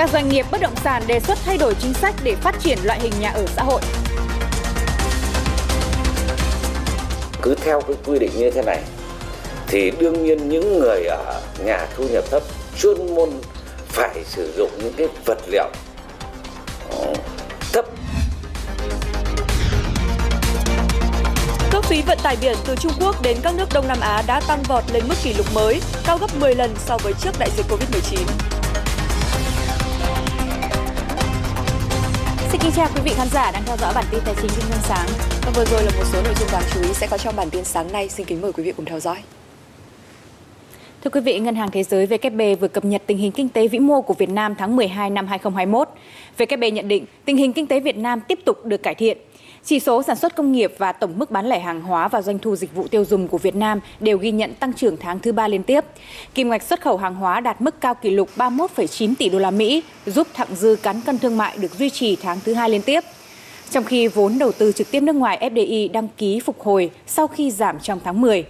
Các doanh nghiệp bất động sản đề xuất thay đổi chính sách để phát triển loại hình nhà ở xã hội. Cứ theo cái quy định như thế này thì đương nhiên những người ở nhà thu nhập thấp chuyên môn phải sử dụng những cái vật liệu ờ, thấp Cước phí vận tải biển từ Trung Quốc đến các nước Đông Nam Á đã tăng vọt lên mức kỷ lục mới, cao gấp 10 lần so với trước đại dịch Covid-19. Xin kính chào quý vị khán giả đang theo dõi bản tin tài chính kinh doanh sáng. Và vừa rồi là một số nội dung đáng chú ý sẽ có trong bản tin sáng nay. Xin kính mời quý vị cùng theo dõi. Thưa quý vị, Ngân hàng Thế giới WB vừa cập nhật tình hình kinh tế vĩ mô của Việt Nam tháng 12 năm 2021. WB nhận định tình hình kinh tế Việt Nam tiếp tục được cải thiện. Chỉ số sản xuất công nghiệp và tổng mức bán lẻ hàng hóa và doanh thu dịch vụ tiêu dùng của Việt Nam đều ghi nhận tăng trưởng tháng thứ ba liên tiếp. Kim ngạch xuất khẩu hàng hóa đạt mức cao kỷ lục 31,9 tỷ đô la Mỹ, giúp thặng dư cán cân thương mại được duy trì tháng thứ hai liên tiếp. Trong khi vốn đầu tư trực tiếp nước ngoài FDI đăng ký phục hồi sau khi giảm trong tháng 10.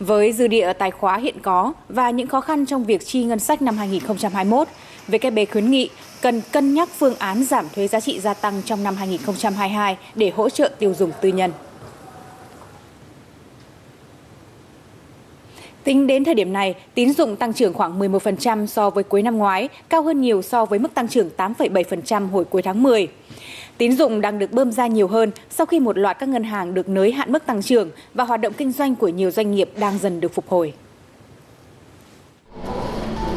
Với dư địa tài khóa hiện có và những khó khăn trong việc chi ngân sách năm 2021, WB khuyến nghị cần cân nhắc phương án giảm thuế giá trị gia tăng trong năm 2022 để hỗ trợ tiêu dùng tư nhân. Tính đến thời điểm này, tín dụng tăng trưởng khoảng 11% so với cuối năm ngoái, cao hơn nhiều so với mức tăng trưởng 8,7% hồi cuối tháng 10. Tín dụng đang được bơm ra nhiều hơn sau khi một loạt các ngân hàng được nới hạn mức tăng trưởng và hoạt động kinh doanh của nhiều doanh nghiệp đang dần được phục hồi.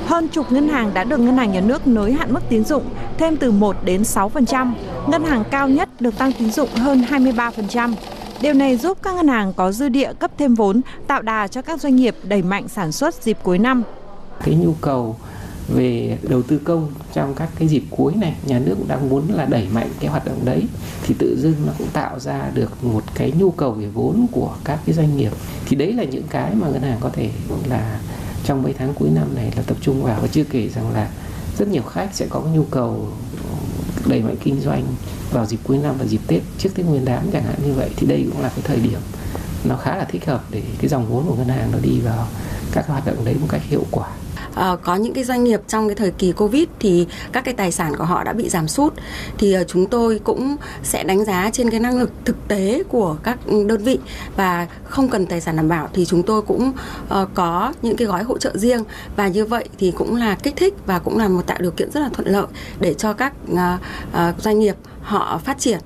Hơn chục ngân hàng đã được Ngân hàng Nhà nước nới hạn mức tín dụng thêm từ 1 đến 6%. Ngân hàng cao nhất được tăng tín dụng hơn 23%. Điều này giúp các ngân hàng có dư địa cấp thêm vốn, tạo đà cho các doanh nghiệp đẩy mạnh sản xuất dịp cuối năm. Cái nhu cầu về đầu tư công trong các cái dịp cuối này nhà nước cũng đang muốn là đẩy mạnh cái hoạt động đấy thì tự dưng nó cũng tạo ra được một cái nhu cầu về vốn của các cái doanh nghiệp thì đấy là những cái mà ngân hàng có thể là trong mấy tháng cuối năm này là tập trung vào. Và chưa kể rằng là rất nhiều khách sẽ có nhu cầu đẩy mạnh kinh doanh vào dịp cuối năm và dịp Tết, trước Tết Nguyên đán chẳng hạn như vậy, thì đây cũng là cái thời điểm nó khá là thích hợp để cái dòng vốn của ngân hàng nó đi vào các hoạt động đấy một cách hiệu quả uh, có những cái doanh nghiệp trong cái thời kỳ covid thì các cái tài sản của họ đã bị giảm sút. Thì uh, chúng tôi cũng sẽ đánh giá trên cái năng lực thực tế của các đơn vị và không cần tài sản đảm bảo thì chúng tôi cũng uh, có những cái gói hỗ trợ riêng. Và như vậy thì cũng là kích thích và cũng là một tạo điều kiện rất là thuận lợi để cho các uh, uh, doanh nghiệp họ phát triển.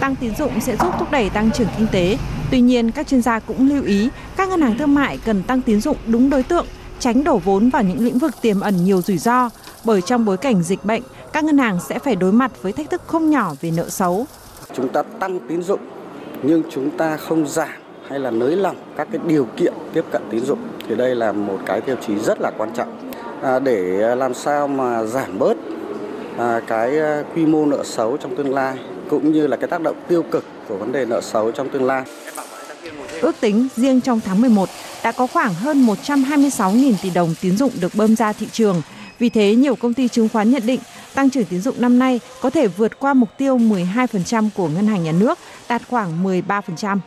Tăng tín dụng sẽ giúp thúc đẩy tăng trưởng kinh tế. Tuy nhiên, các chuyên gia cũng lưu ý các ngân hàng thương mại cần tăng tín dụng đúng đối tượng tránh đổ vốn vào những lĩnh vực tiềm ẩn nhiều rủi ro, bởi trong bối cảnh dịch bệnh, các ngân hàng sẽ phải đối mặt với thách thức không nhỏ về nợ xấu. Chúng ta tăng tín dụng nhưng chúng ta không giảm hay là nới lỏng các cái điều kiện tiếp cận tín dụng thì đây là một cái tiêu chí rất là quan trọng à, để làm sao mà giảm bớt à, cái à, quy mô nợ xấu trong tương lai cũng như là cái tác động tiêu cực của vấn đề nợ xấu trong tương lai. Ước tính riêng trong tháng 11 đã có khoảng hơn 126.000 tỷ đồng tín dụng được bơm ra thị trường. Vì thế, nhiều công ty chứng khoán nhận định tăng trưởng tín dụng năm nay có thể vượt qua mục tiêu 12% của Ngân hàng Nhà nước, đạt khoảng 13%.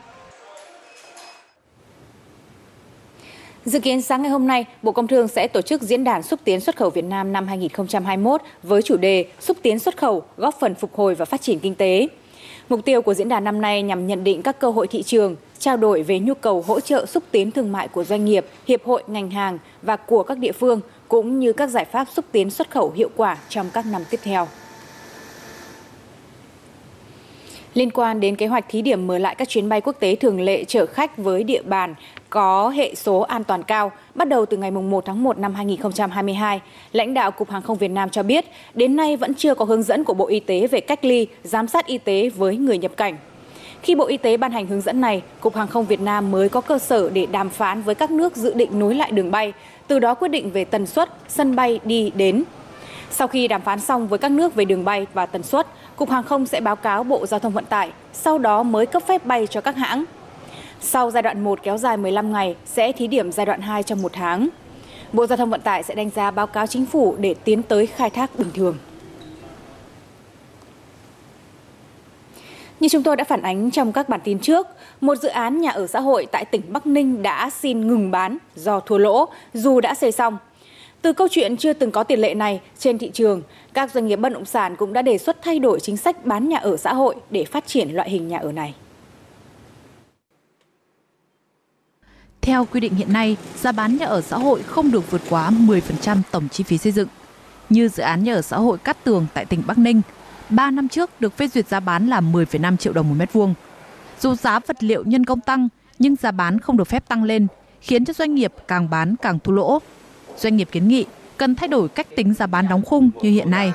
Dự kiến sáng ngày hôm nay, Bộ Công Thương sẽ tổ chức diễn đàn xúc tiến xuất khẩu Việt Nam năm 2021 với chủ đề xúc tiến xuất khẩu, góp phần phục hồi và phát triển kinh tế. Mục tiêu của diễn đàn năm nay nhằm nhận định các cơ hội thị trường, trao đổi về nhu cầu hỗ trợ xúc tiến thương mại của doanh nghiệp, hiệp hội ngành hàng và của các địa phương cũng như các giải pháp xúc tiến xuất khẩu hiệu quả trong các năm tiếp theo. Liên quan đến kế hoạch thí điểm mở lại các chuyến bay quốc tế thường lệ chở khách với địa bàn có hệ số an toàn cao bắt đầu từ ngày 1 tháng 1 năm 2022, lãnh đạo Cục Hàng không Việt Nam cho biết đến nay vẫn chưa có hướng dẫn của Bộ Y tế về cách ly, giám sát y tế với người nhập cảnh. Khi Bộ Y tế ban hành hướng dẫn này, Cục Hàng không Việt Nam mới có cơ sở để đàm phán với các nước dự định nối lại đường bay, từ đó quyết định về tần suất, sân bay đi đến. Sau khi đàm phán xong với các nước về đường bay và tần suất, Cục Hàng không sẽ báo cáo Bộ Giao thông Vận tải, sau đó mới cấp phép bay cho các hãng. Sau giai đoạn 1 kéo dài 15 ngày, sẽ thí điểm giai đoạn 2 trong một tháng. Bộ Giao thông Vận tải sẽ đánh giá báo cáo chính phủ để tiến tới khai thác bình thường. Như chúng tôi đã phản ánh trong các bản tin trước, một dự án nhà ở xã hội tại tỉnh Bắc Ninh đã xin ngừng bán do thua lỗ dù đã xây xong. Từ câu chuyện chưa từng có tiền lệ này trên thị trường, các doanh nghiệp bất động sản cũng đã đề xuất thay đổi chính sách bán nhà ở xã hội để phát triển loại hình nhà ở này. Theo quy định hiện nay, giá bán nhà ở xã hội không được vượt quá 10% tổng chi phí xây dựng. Như dự án nhà ở xã hội Cát Tường tại tỉnh Bắc Ninh, 3 năm trước được phê duyệt giá bán là 10,5 triệu đồng một mét vuông. Dù giá vật liệu nhân công tăng, nhưng giá bán không được phép tăng lên, khiến cho doanh nghiệp càng bán càng thu lỗ. Doanh nghiệp kiến nghị cần thay đổi cách tính giá bán đóng khung như hiện nay.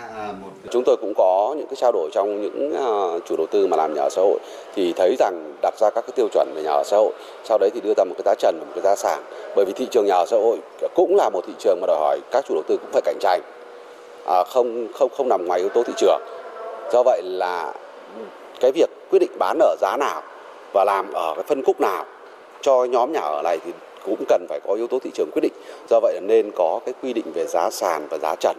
Chúng tôi cũng có những cái trao đổi trong những à, chủ đầu tư mà làm nhà ở xã hội thì thấy rằng đặt ra các cái tiêu chuẩn về nhà ở xã hội, sau đấy thì đưa ra một cái giá trần và một cái giá sàn. Bởi vì thị trường nhà ở xã hội cũng là một thị trường mà đòi hỏi các chủ đầu tư cũng phải cạnh tranh, à, không không không nằm ngoài yếu tố thị trường. Do vậy là cái việc quyết định bán ở giá nào và làm ở cái phân khúc nào cho nhóm nhà ở này thì cũng cần phải có yếu tố thị trường quyết định. Do vậy là nên có cái quy định về giá sàn và giá trần.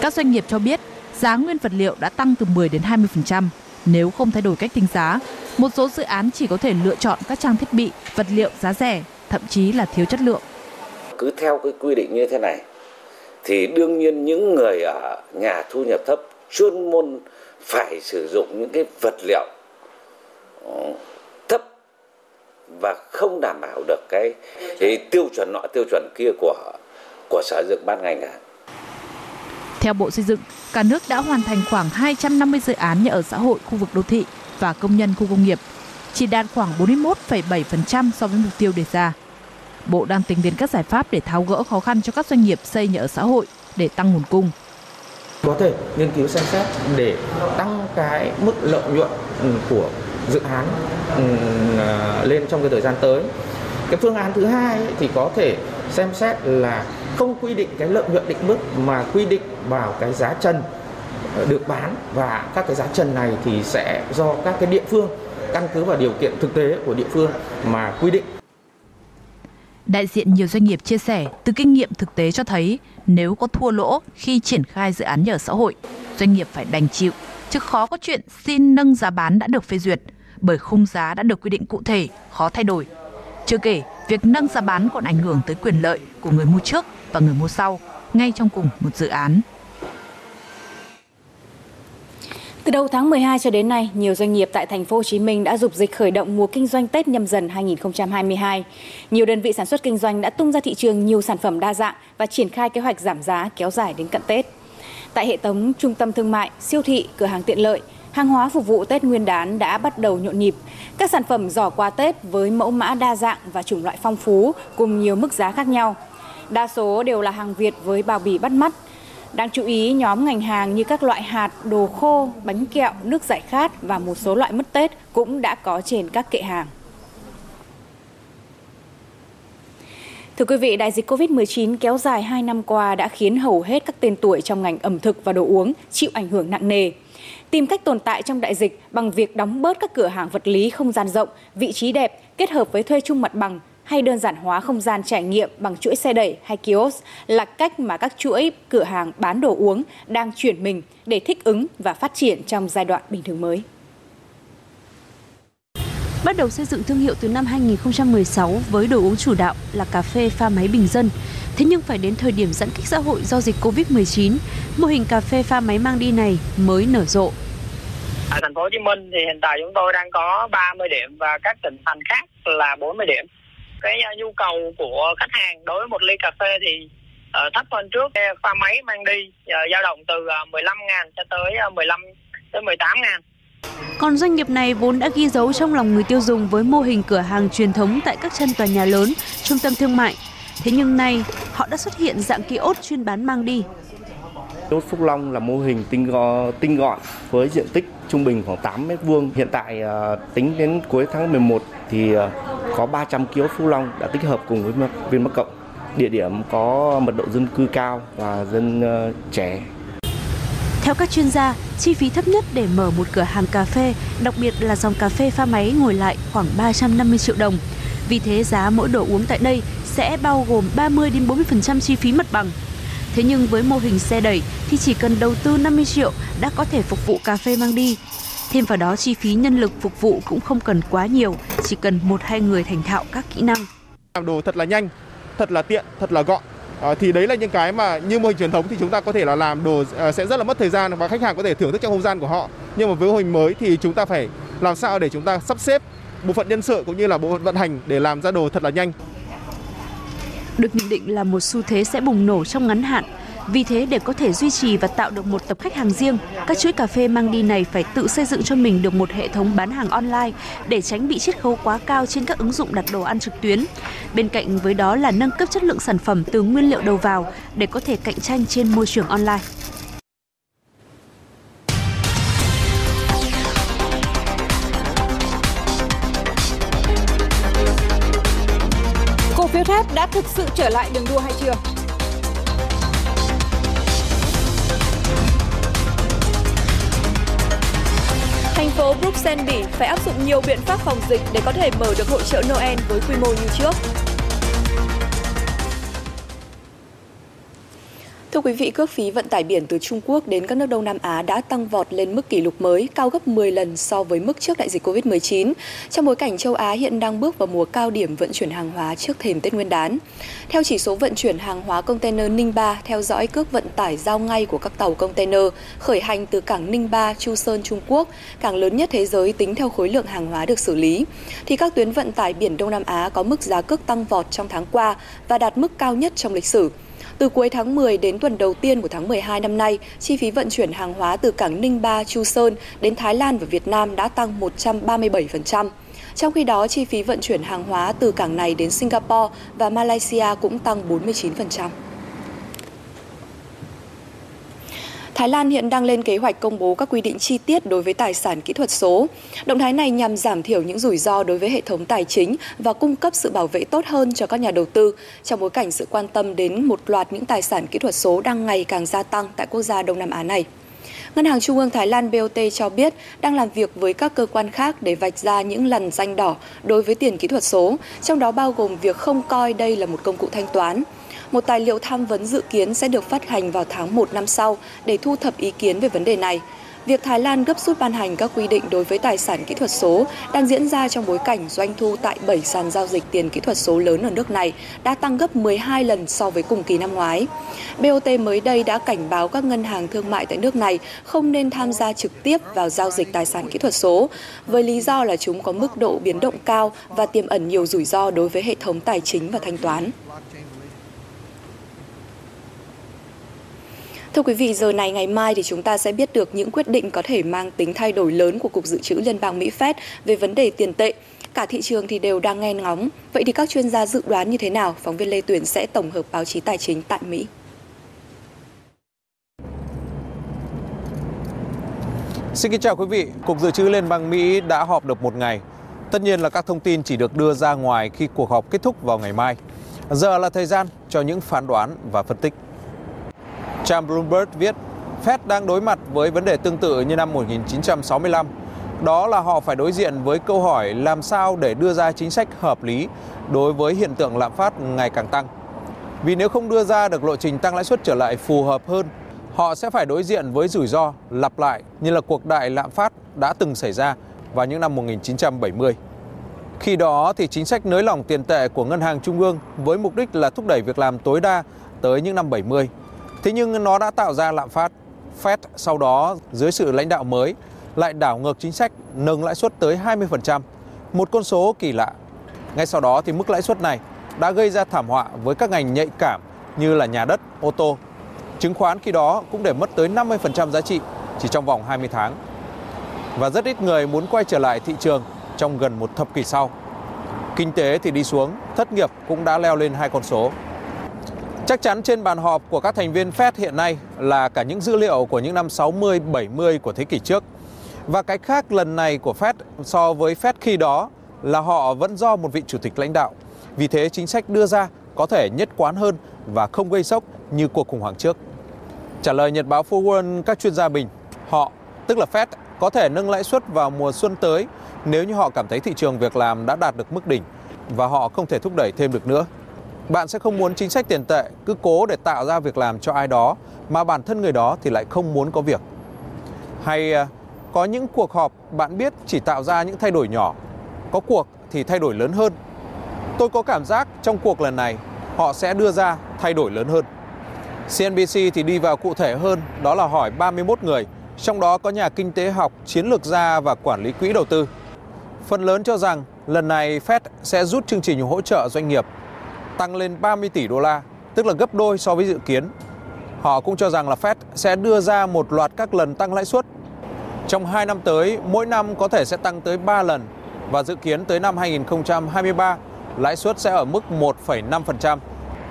Các doanh nghiệp cho biết giá nguyên vật liệu đã tăng từ 10 đến 20%. Nếu không thay đổi cách tính giá, một số dự án chỉ có thể lựa chọn các trang thiết bị, vật liệu giá rẻ, thậm chí là thiếu chất lượng. Cứ theo cái quy định như thế này thì đương nhiên những người ở nhà thu nhập thấp chuyên môn phải sử dụng những cái vật liệu ờ, và không đảm bảo được cái, cái tiêu chuẩn nọ tiêu chuẩn kia của của sở dựng ban ngành cả. Theo Bộ Xây dựng, cả nước đã hoàn thành khoảng 250 dự án nhà ở xã hội khu vực đô thị và công nhân khu công nghiệp, chỉ đạt khoảng 41,7% so với mục tiêu đề ra. Bộ đang tính đến các giải pháp để tháo gỡ khó khăn cho các doanh nghiệp xây nhà ở xã hội để tăng nguồn cung. Có thể nghiên cứu xem xét để tăng cái mức lợi nhuận ừ, của dự án ừ, à, lên trong cái thời gian tới. Cái phương án thứ hai thì có thể xem xét là không quy định cái lợi nhuận định mức mà quy định vào cái giá trần ờ, được bán và các cái giá trần này thì sẽ do các cái địa phương căn cứ vào điều kiện thực tế của địa phương mà quy định. Đại diện nhiều doanh nghiệp chia sẻ từ kinh nghiệm thực tế cho thấy nếu có thua lỗ khi triển khai dự án nhà ở xã hội, doanh nghiệp phải đành chịu, chứ khó có chuyện xin nâng giá bán đã được phê duyệt, bởi khung giá đã được quy định cụ thể, khó thay đổi. Chưa kể, việc nâng giá bán còn ảnh hưởng tới quyền lợi của người mua trước và người mua sau ngay trong cùng một dự án. Từ đầu tháng 12 cho đến nay, nhiều doanh nghiệp tại thành phố Hồ Chí Minh đã dục dịch khởi động mùa kinh doanh Tết nhâm dần 2022. Nhiều đơn vị sản xuất kinh doanh đã tung ra thị trường nhiều sản phẩm đa dạng và triển khai kế hoạch giảm giá kéo dài đến cận Tết. Tại hệ thống trung tâm thương mại, siêu thị, cửa hàng tiện lợi, hàng hóa phục vụ Tết Nguyên đán đã bắt đầu nhộn nhịp. Các sản phẩm giỏ quà Tết với mẫu mã đa dạng và chủng loại phong phú cùng nhiều mức giá khác nhau. Đa số đều là hàng Việt với bao bì bắt mắt. Đáng chú ý, nhóm ngành hàng như các loại hạt, đồ khô, bánh kẹo, nước giải khát và một số loại mứt Tết cũng đã có trên các kệ hàng. Thưa quý vị, đại dịch COVID-19 kéo dài 2 năm qua đã khiến hầu hết các tên tuổi trong ngành ẩm thực và đồ uống chịu ảnh hưởng nặng nề. Tìm cách tồn tại trong đại dịch bằng việc đóng bớt các cửa hàng vật lý không gian rộng, vị trí đẹp kết hợp với thuê chung mặt bằng hay đơn giản hóa không gian trải nghiệm bằng chuỗi xe đẩy hay kiosk là cách mà các chuỗi cửa hàng bán đồ uống đang chuyển mình để thích ứng và phát triển trong giai đoạn bình thường mới. Bắt đầu xây dựng thương hiệu từ năm 2016 với đồ uống chủ đạo là cà phê pha máy bình dân. Thế nhưng phải đến thời điểm giãn cách xã hội do dịch Covid-19, mô hình cà phê pha máy mang đi này mới nở rộ. Ở thành phố Hồ Chí Minh thì hiện tại chúng tôi đang có 30 điểm và các tỉnh thành khác là 40 điểm cái uh, nhu cầu của khách hàng đối với một ly cà phê thì uh, thấp hơn trước pha máy mang đi uh, dao động từ uh, 15 ngàn cho tới uh, 15 tới 18 ngàn còn doanh nghiệp này vốn đã ghi dấu trong lòng người tiêu dùng với mô hình cửa hàng truyền thống tại các chân tòa nhà lớn, trung tâm thương mại. Thế nhưng nay, họ đã xuất hiện dạng kiosk chuyên bán mang đi. Kiosk Phúc Long là mô hình tinh gọn, tinh gọn với diện tích trung bình khoảng 8 mét vuông. Hiện tại tính đến cuối tháng 11 thì có 300 kiosk Phú Long đã tích hợp cùng với Vinmart Cộng. Địa điểm có mật độ dân cư cao và dân uh, trẻ. Theo các chuyên gia, chi phí thấp nhất để mở một cửa hàng cà phê, đặc biệt là dòng cà phê pha máy ngồi lại khoảng 350 triệu đồng. Vì thế giá mỗi đồ uống tại đây sẽ bao gồm 30 đến 40% chi phí mặt bằng. Thế nhưng với mô hình xe đẩy thì chỉ cần đầu tư 50 triệu đã có thể phục vụ cà phê mang đi. Thêm vào đó chi phí nhân lực phục vụ cũng không cần quá nhiều, chỉ cần một hai người thành thạo các kỹ năng. Làm đồ thật là nhanh, thật là tiện, thật là gọn À, thì đấy là những cái mà như mô hình truyền thống thì chúng ta có thể là làm đồ à, sẽ rất là mất thời gian và khách hàng có thể thưởng thức trong không gian của họ. Nhưng mà với mô hình mới thì chúng ta phải làm sao để chúng ta sắp xếp bộ phận nhân sự cũng như là bộ phận vận hành để làm ra đồ thật là nhanh. Được nhận định là một xu thế sẽ bùng nổ trong ngắn hạn. Vì thế để có thể duy trì và tạo được một tập khách hàng riêng, các chuỗi cà phê mang đi này phải tự xây dựng cho mình được một hệ thống bán hàng online để tránh bị chiết khấu quá cao trên các ứng dụng đặt đồ ăn trực tuyến. Bên cạnh với đó là nâng cấp chất lượng sản phẩm từ nguyên liệu đầu vào để có thể cạnh tranh trên môi trường online. Thực sự trở lại đường đua hay chưa? Thành phố Bruxelles, Bỉ phải áp dụng nhiều biện pháp phòng dịch để có thể mở được hội trợ Noel với quy mô như trước. Thưa quý vị, cước phí vận tải biển từ Trung Quốc đến các nước Đông Nam Á đã tăng vọt lên mức kỷ lục mới, cao gấp 10 lần so với mức trước đại dịch Covid-19, trong bối cảnh châu Á hiện đang bước vào mùa cao điểm vận chuyển hàng hóa trước thềm Tết Nguyên đán. Theo chỉ số vận chuyển hàng hóa container Ninh Ba theo dõi cước vận tải giao ngay của các tàu container khởi hành từ cảng Ninh Ba, Chu Sơn, Trung Quốc, cảng lớn nhất thế giới tính theo khối lượng hàng hóa được xử lý, thì các tuyến vận tải biển Đông Nam Á có mức giá cước tăng vọt trong tháng qua và đạt mức cao nhất trong lịch sử. Từ cuối tháng 10 đến tuần đầu tiên của tháng 12 năm nay, chi phí vận chuyển hàng hóa từ cảng Ninh Ba, Chu Sơn đến Thái Lan và Việt Nam đã tăng 137%. Trong khi đó, chi phí vận chuyển hàng hóa từ cảng này đến Singapore và Malaysia cũng tăng 49%. Thái Lan hiện đang lên kế hoạch công bố các quy định chi tiết đối với tài sản kỹ thuật số. Động thái này nhằm giảm thiểu những rủi ro đối với hệ thống tài chính và cung cấp sự bảo vệ tốt hơn cho các nhà đầu tư trong bối cảnh sự quan tâm đến một loạt những tài sản kỹ thuật số đang ngày càng gia tăng tại quốc gia Đông Nam Á này. Ngân hàng Trung ương Thái Lan BOT cho biết đang làm việc với các cơ quan khác để vạch ra những lần danh đỏ đối với tiền kỹ thuật số, trong đó bao gồm việc không coi đây là một công cụ thanh toán. Một tài liệu tham vấn dự kiến sẽ được phát hành vào tháng 1 năm sau để thu thập ý kiến về vấn đề này. Việc Thái Lan gấp rút ban hành các quy định đối với tài sản kỹ thuật số đang diễn ra trong bối cảnh doanh thu tại 7 sàn giao dịch tiền kỹ thuật số lớn ở nước này đã tăng gấp 12 lần so với cùng kỳ năm ngoái. BOT mới đây đã cảnh báo các ngân hàng thương mại tại nước này không nên tham gia trực tiếp vào giao dịch tài sản kỹ thuật số, với lý do là chúng có mức độ biến động cao và tiềm ẩn nhiều rủi ro đối với hệ thống tài chính và thanh toán. Thưa quý vị, giờ này ngày mai thì chúng ta sẽ biết được những quyết định có thể mang tính thay đổi lớn của Cục Dự trữ Liên bang Mỹ Fed về vấn đề tiền tệ. Cả thị trường thì đều đang nghe ngóng. Vậy thì các chuyên gia dự đoán như thế nào? Phóng viên Lê Tuyển sẽ tổng hợp báo chí tài chính tại Mỹ. Xin kính chào quý vị. Cục Dự trữ Liên bang Mỹ đã họp được một ngày. Tất nhiên là các thông tin chỉ được đưa ra ngoài khi cuộc họp kết thúc vào ngày mai. Giờ là thời gian cho những phán đoán và phân tích. Trang Bloomberg viết, Fed đang đối mặt với vấn đề tương tự như năm 1965. Đó là họ phải đối diện với câu hỏi làm sao để đưa ra chính sách hợp lý đối với hiện tượng lạm phát ngày càng tăng. Vì nếu không đưa ra được lộ trình tăng lãi suất trở lại phù hợp hơn, họ sẽ phải đối diện với rủi ro lặp lại như là cuộc đại lạm phát đã từng xảy ra vào những năm 1970. Khi đó thì chính sách nới lỏng tiền tệ của ngân hàng trung ương với mục đích là thúc đẩy việc làm tối đa tới những năm 70 Thế nhưng nó đã tạo ra lạm phát. Fed sau đó dưới sự lãnh đạo mới lại đảo ngược chính sách nâng lãi suất tới 20%, một con số kỳ lạ. Ngay sau đó thì mức lãi suất này đã gây ra thảm họa với các ngành nhạy cảm như là nhà đất, ô tô. Chứng khoán khi đó cũng để mất tới 50% giá trị chỉ trong vòng 20 tháng. Và rất ít người muốn quay trở lại thị trường trong gần một thập kỷ sau. Kinh tế thì đi xuống, thất nghiệp cũng đã leo lên hai con số. Chắc chắn trên bàn họp của các thành viên Fed hiện nay là cả những dữ liệu của những năm 60, 70 của thế kỷ trước. Và cái khác lần này của Fed so với Fed khi đó là họ vẫn do một vị chủ tịch lãnh đạo. Vì thế chính sách đưa ra có thể nhất quán hơn và không gây sốc như cuộc khủng hoảng trước. Trả lời Nhật báo Forward các chuyên gia bình, họ, tức là Fed, có thể nâng lãi suất vào mùa xuân tới nếu như họ cảm thấy thị trường việc làm đã đạt được mức đỉnh và họ không thể thúc đẩy thêm được nữa. Bạn sẽ không muốn chính sách tiền tệ cứ cố để tạo ra việc làm cho ai đó mà bản thân người đó thì lại không muốn có việc. Hay à, có những cuộc họp bạn biết chỉ tạo ra những thay đổi nhỏ, có cuộc thì thay đổi lớn hơn. Tôi có cảm giác trong cuộc lần này họ sẽ đưa ra thay đổi lớn hơn. CNBC thì đi vào cụ thể hơn, đó là hỏi 31 người, trong đó có nhà kinh tế học, chiến lược gia và quản lý quỹ đầu tư. Phần lớn cho rằng lần này Fed sẽ rút chương trình hỗ trợ doanh nghiệp tăng lên 30 tỷ đô la, tức là gấp đôi so với dự kiến. Họ cũng cho rằng là Fed sẽ đưa ra một loạt các lần tăng lãi suất. Trong 2 năm tới, mỗi năm có thể sẽ tăng tới 3 lần và dự kiến tới năm 2023, lãi suất sẽ ở mức 1,5%,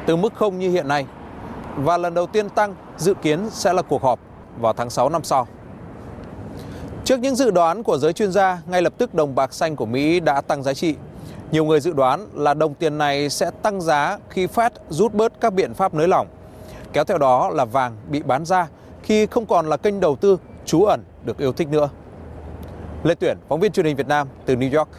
từ mức không như hiện nay. Và lần đầu tiên tăng dự kiến sẽ là cuộc họp vào tháng 6 năm sau. Trước những dự đoán của giới chuyên gia, ngay lập tức đồng bạc xanh của Mỹ đã tăng giá trị. Nhiều người dự đoán là đồng tiền này sẽ tăng giá khi Fed rút bớt các biện pháp nới lỏng. Kéo theo đó là vàng bị bán ra khi không còn là kênh đầu tư trú ẩn được yêu thích nữa. Lê Tuyển, phóng viên truyền hình Việt Nam từ New York.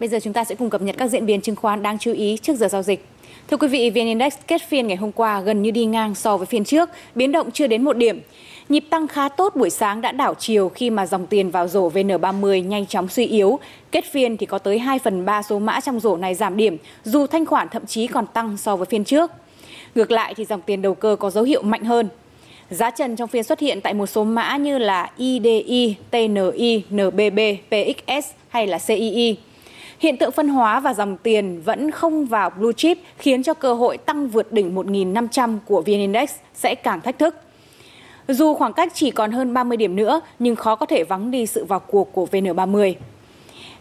Bây giờ chúng ta sẽ cùng cập nhật các diễn biến chứng khoán đáng chú ý trước giờ giao dịch. Thưa quý vị, VN Index kết phiên ngày hôm qua gần như đi ngang so với phiên trước, biến động chưa đến một điểm. Nhịp tăng khá tốt buổi sáng đã đảo chiều khi mà dòng tiền vào rổ VN30 nhanh chóng suy yếu. Kết phiên thì có tới 2 phần 3 số mã trong rổ này giảm điểm, dù thanh khoản thậm chí còn tăng so với phiên trước. Ngược lại thì dòng tiền đầu cơ có dấu hiệu mạnh hơn. Giá trần trong phiên xuất hiện tại một số mã như là IDI, TNI, NBB, PXS hay là CII. Hiện tượng phân hóa và dòng tiền vẫn không vào blue chip khiến cho cơ hội tăng vượt đỉnh 1.500 của VN Index sẽ càng thách thức. Dù khoảng cách chỉ còn hơn 30 điểm nữa, nhưng khó có thể vắng đi sự vào cuộc của VN30.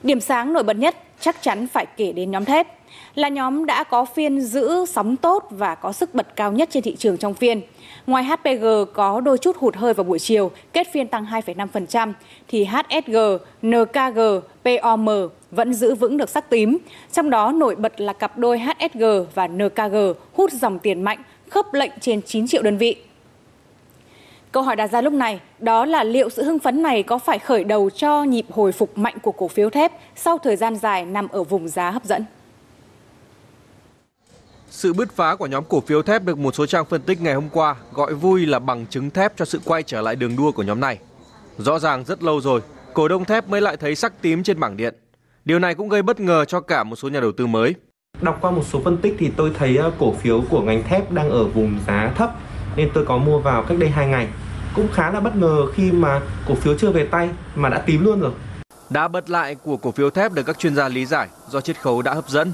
Điểm sáng nổi bật nhất chắc chắn phải kể đến nhóm thép. Là nhóm đã có phiên giữ sóng tốt và có sức bật cao nhất trên thị trường trong phiên. Ngoài HPG có đôi chút hụt hơi vào buổi chiều, kết phiên tăng 2,5%, thì HSG, NKG, POM vẫn giữ vững được sắc tím. Trong đó nổi bật là cặp đôi HSG và NKG hút dòng tiền mạnh, khớp lệnh trên 9 triệu đơn vị. Câu hỏi đặt ra lúc này đó là liệu sự hưng phấn này có phải khởi đầu cho nhịp hồi phục mạnh của cổ phiếu thép sau thời gian dài nằm ở vùng giá hấp dẫn? Sự bứt phá của nhóm cổ phiếu thép được một số trang phân tích ngày hôm qua gọi vui là bằng chứng thép cho sự quay trở lại đường đua của nhóm này. Rõ ràng rất lâu rồi, cổ đông thép mới lại thấy sắc tím trên bảng điện. Điều này cũng gây bất ngờ cho cả một số nhà đầu tư mới. Đọc qua một số phân tích thì tôi thấy ờ, cổ phiếu của ngành thép đang ở vùng giá thấp nên tôi có mua vào cách đây 2 ngày. Cũng khá là bất ngờ khi mà cổ phiếu chưa về tay mà đã tím luôn rồi. Đã bật lại của cổ phiếu thép được các chuyên gia lý giải do chiết khấu đã hấp dẫn.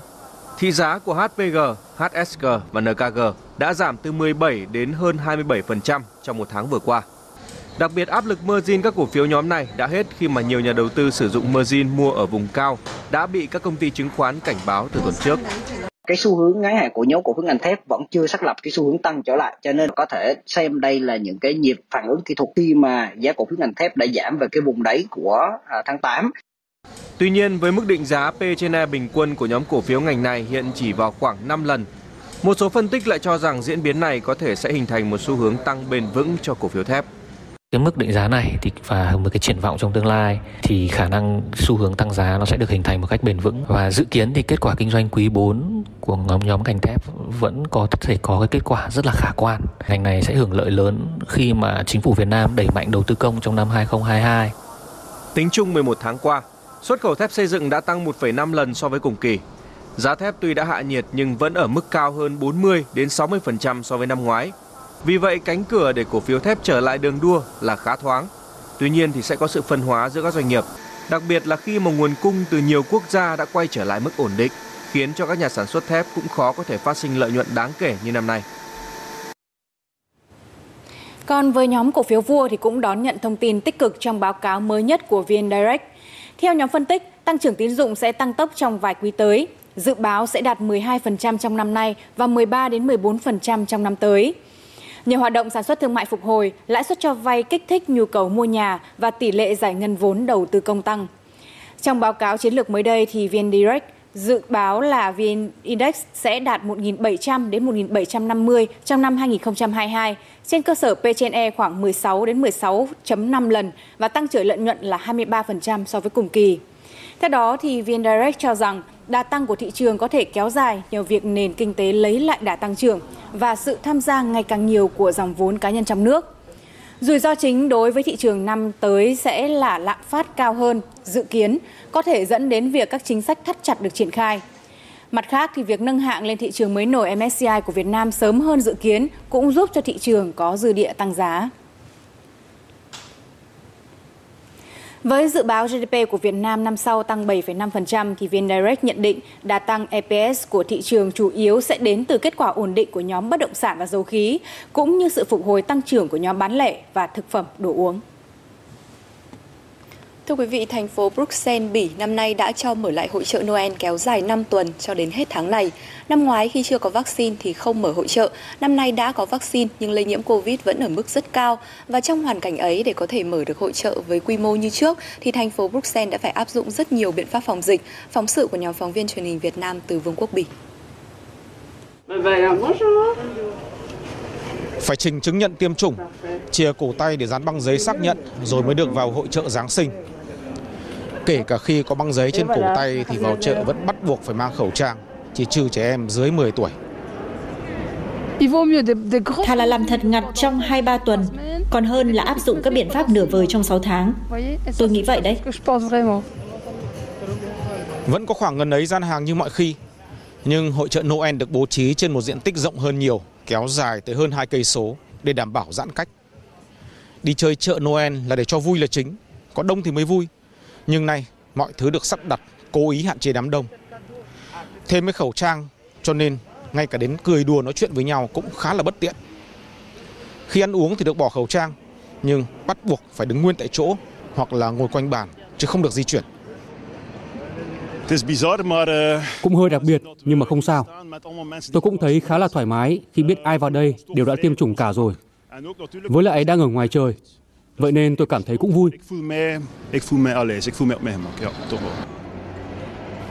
Thị giá của HPG, HSG và NKG đã giảm từ 17 đến hơn 27% trong một tháng vừa qua. Đặc biệt áp lực margin các cổ phiếu nhóm này đã hết khi mà nhiều nhà đầu tư sử dụng margin mua ở vùng cao đã bị các công ty chứng khoán cảnh báo từ tuần trước. Cái xu hướng ngắn hạn của nhóm cổ phiếu ngành thép vẫn chưa xác lập cái xu hướng tăng trở lại cho nên có thể xem đây là những cái nhịp phản ứng kỹ thuật khi mà giá cổ phiếu ngành thép đã giảm về cái vùng đáy của à, tháng 8. Tuy nhiên với mức định giá P trên E bình quân của nhóm cổ phiếu ngành này hiện chỉ vào khoảng 5 lần. Một số phân tích lại cho rằng diễn biến này có thể sẽ hình thành một xu hướng tăng bền vững cho cổ phiếu thép cái mức định giá này thì và một cái triển vọng trong tương lai thì khả năng xu hướng tăng giá nó sẽ được hình thành một cách bền vững và dự kiến thì kết quả kinh doanh quý 4 của nhóm nhóm ngành thép vẫn có thể có cái kết quả rất là khả quan. Ngành này sẽ hưởng lợi lớn khi mà chính phủ Việt Nam đẩy mạnh đầu tư công trong năm 2022. Tính chung 11 tháng qua, xuất khẩu thép xây dựng đã tăng 1,5 lần so với cùng kỳ. Giá thép tuy đã hạ nhiệt nhưng vẫn ở mức cao hơn 40 đến 60% so với năm ngoái vì vậy cánh cửa để cổ phiếu thép trở lại đường đua là khá thoáng. Tuy nhiên thì sẽ có sự phân hóa giữa các doanh nghiệp, đặc biệt là khi mà nguồn cung từ nhiều quốc gia đã quay trở lại mức ổn định, khiến cho các nhà sản xuất thép cũng khó có thể phát sinh lợi nhuận đáng kể như năm nay. Còn với nhóm cổ phiếu vua thì cũng đón nhận thông tin tích cực trong báo cáo mới nhất của VN Direct. Theo nhóm phân tích, tăng trưởng tín dụng sẽ tăng tốc trong vài quý tới, dự báo sẽ đạt 12% trong năm nay và 13 đến 14% trong năm tới. Nhờ hoạt động sản xuất thương mại phục hồi, lãi suất cho vay kích thích nhu cầu mua nhà và tỷ lệ giải ngân vốn đầu tư công tăng. Trong báo cáo chiến lược mới đây thì VN Direct dự báo là VN Index sẽ đạt 1.700 đến 1.750 trong năm 2022 trên cơ sở P/E khoảng 16 đến 16.5 lần và tăng trưởng lợi nhuận là 23% so với cùng kỳ. Theo đó thì VN Direct cho rằng đà tăng của thị trường có thể kéo dài nhờ việc nền kinh tế lấy lại đà tăng trưởng và sự tham gia ngày càng nhiều của dòng vốn cá nhân trong nước. Rủi ro chính đối với thị trường năm tới sẽ là lạm phát cao hơn dự kiến, có thể dẫn đến việc các chính sách thắt chặt được triển khai. Mặt khác thì việc nâng hạng lên thị trường mới nổi MSCI của Việt Nam sớm hơn dự kiến cũng giúp cho thị trường có dư địa tăng giá. Với dự báo GDP của Việt Nam năm sau tăng 7,5% thì VnDirect nhận định đà tăng EPS của thị trường chủ yếu sẽ đến từ kết quả ổn định của nhóm bất động sản và dầu khí, cũng như sự phục hồi tăng trưởng của nhóm bán lẻ và thực phẩm đồ uống. Thưa quý vị, thành phố Bruxelles, Bỉ năm nay đã cho mở lại hội trợ Noel kéo dài 5 tuần cho đến hết tháng này. Năm ngoái khi chưa có vaccine thì không mở hội trợ, năm nay đã có vaccine nhưng lây nhiễm Covid vẫn ở mức rất cao. Và trong hoàn cảnh ấy để có thể mở được hội trợ với quy mô như trước thì thành phố Bruxelles đã phải áp dụng rất nhiều biện pháp phòng dịch. Phóng sự của nhóm phóng viên truyền hình Việt Nam từ Vương quốc Bỉ. Phải trình chứng nhận tiêm chủng, chia cổ tay để dán băng giấy xác nhận rồi mới được vào hội trợ Giáng sinh. Kể cả khi có băng giấy trên cổ tay thì vào chợ vẫn bắt buộc phải mang khẩu trang, chỉ trừ trẻ em dưới 10 tuổi. Thà là làm thật ngặt trong 2-3 tuần, còn hơn là áp dụng các biện pháp nửa vời trong 6 tháng. Tôi nghĩ vậy đấy. Vẫn có khoảng ngần ấy gian hàng như mọi khi, nhưng hội trợ Noel được bố trí trên một diện tích rộng hơn nhiều, kéo dài tới hơn 2 cây số để đảm bảo giãn cách. Đi chơi chợ Noel là để cho vui là chính, có đông thì mới vui. Nhưng nay mọi thứ được sắp đặt cố ý hạn chế đám đông. Thêm với khẩu trang cho nên ngay cả đến cười đùa nói chuyện với nhau cũng khá là bất tiện. Khi ăn uống thì được bỏ khẩu trang nhưng bắt buộc phải đứng nguyên tại chỗ hoặc là ngồi quanh bàn chứ không được di chuyển. Cũng hơi đặc biệt nhưng mà không sao. Tôi cũng thấy khá là thoải mái khi biết ai vào đây đều đã tiêm chủng cả rồi. Với lại đang ở ngoài trời. Vậy nên tôi cảm thấy cũng vui.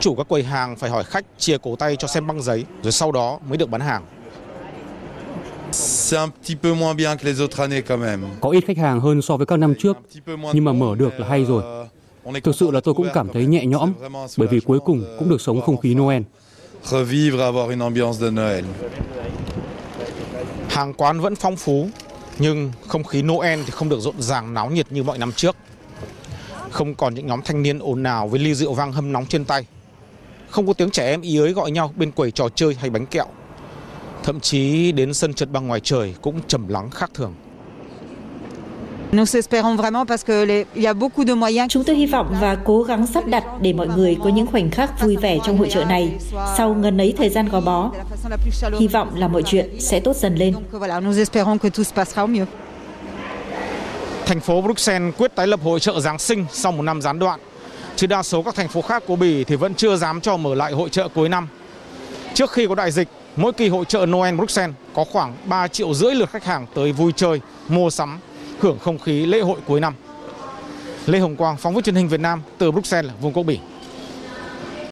Chủ các quầy hàng phải hỏi khách chia cổ tay cho xem băng giấy rồi sau đó mới được bán hàng. Có ít khách hàng hơn so với các năm trước, nhưng mà mở được là hay rồi. Thực sự là tôi cũng cảm thấy nhẹ nhõm, bởi vì cuối cùng cũng được sống không khí Noel. Hàng quán vẫn phong phú, nhưng không khí Noel thì không được rộn ràng náo nhiệt như mọi năm trước. Không còn những nhóm thanh niên ồn ào với ly rượu vang hâm nóng trên tay. Không có tiếng trẻ em ý ới gọi nhau bên quầy trò chơi hay bánh kẹo. Thậm chí đến sân trượt băng ngoài trời cũng trầm lắng khác thường. Chúng tôi hy vọng và cố gắng sắp đặt để mọi người có những khoảnh khắc vui vẻ trong hội trợ này sau ngần ấy thời gian gò bó. Hy vọng là mọi chuyện sẽ tốt dần lên. Thành phố Bruxelles quyết tái lập hội trợ Giáng sinh sau một năm gián đoạn. Chứ đa số các thành phố khác của Bỉ thì vẫn chưa dám cho mở lại hội trợ cuối năm. Trước khi có đại dịch, mỗi kỳ hội trợ Noel Bruxelles có khoảng 3 triệu rưỡi lượt khách hàng tới vui chơi, mua sắm, hưởng không khí lễ hội cuối năm. Lê Hồng Quang, phóng viên truyền hình Việt Nam từ Bruxelles, Vương quốc Bỉ.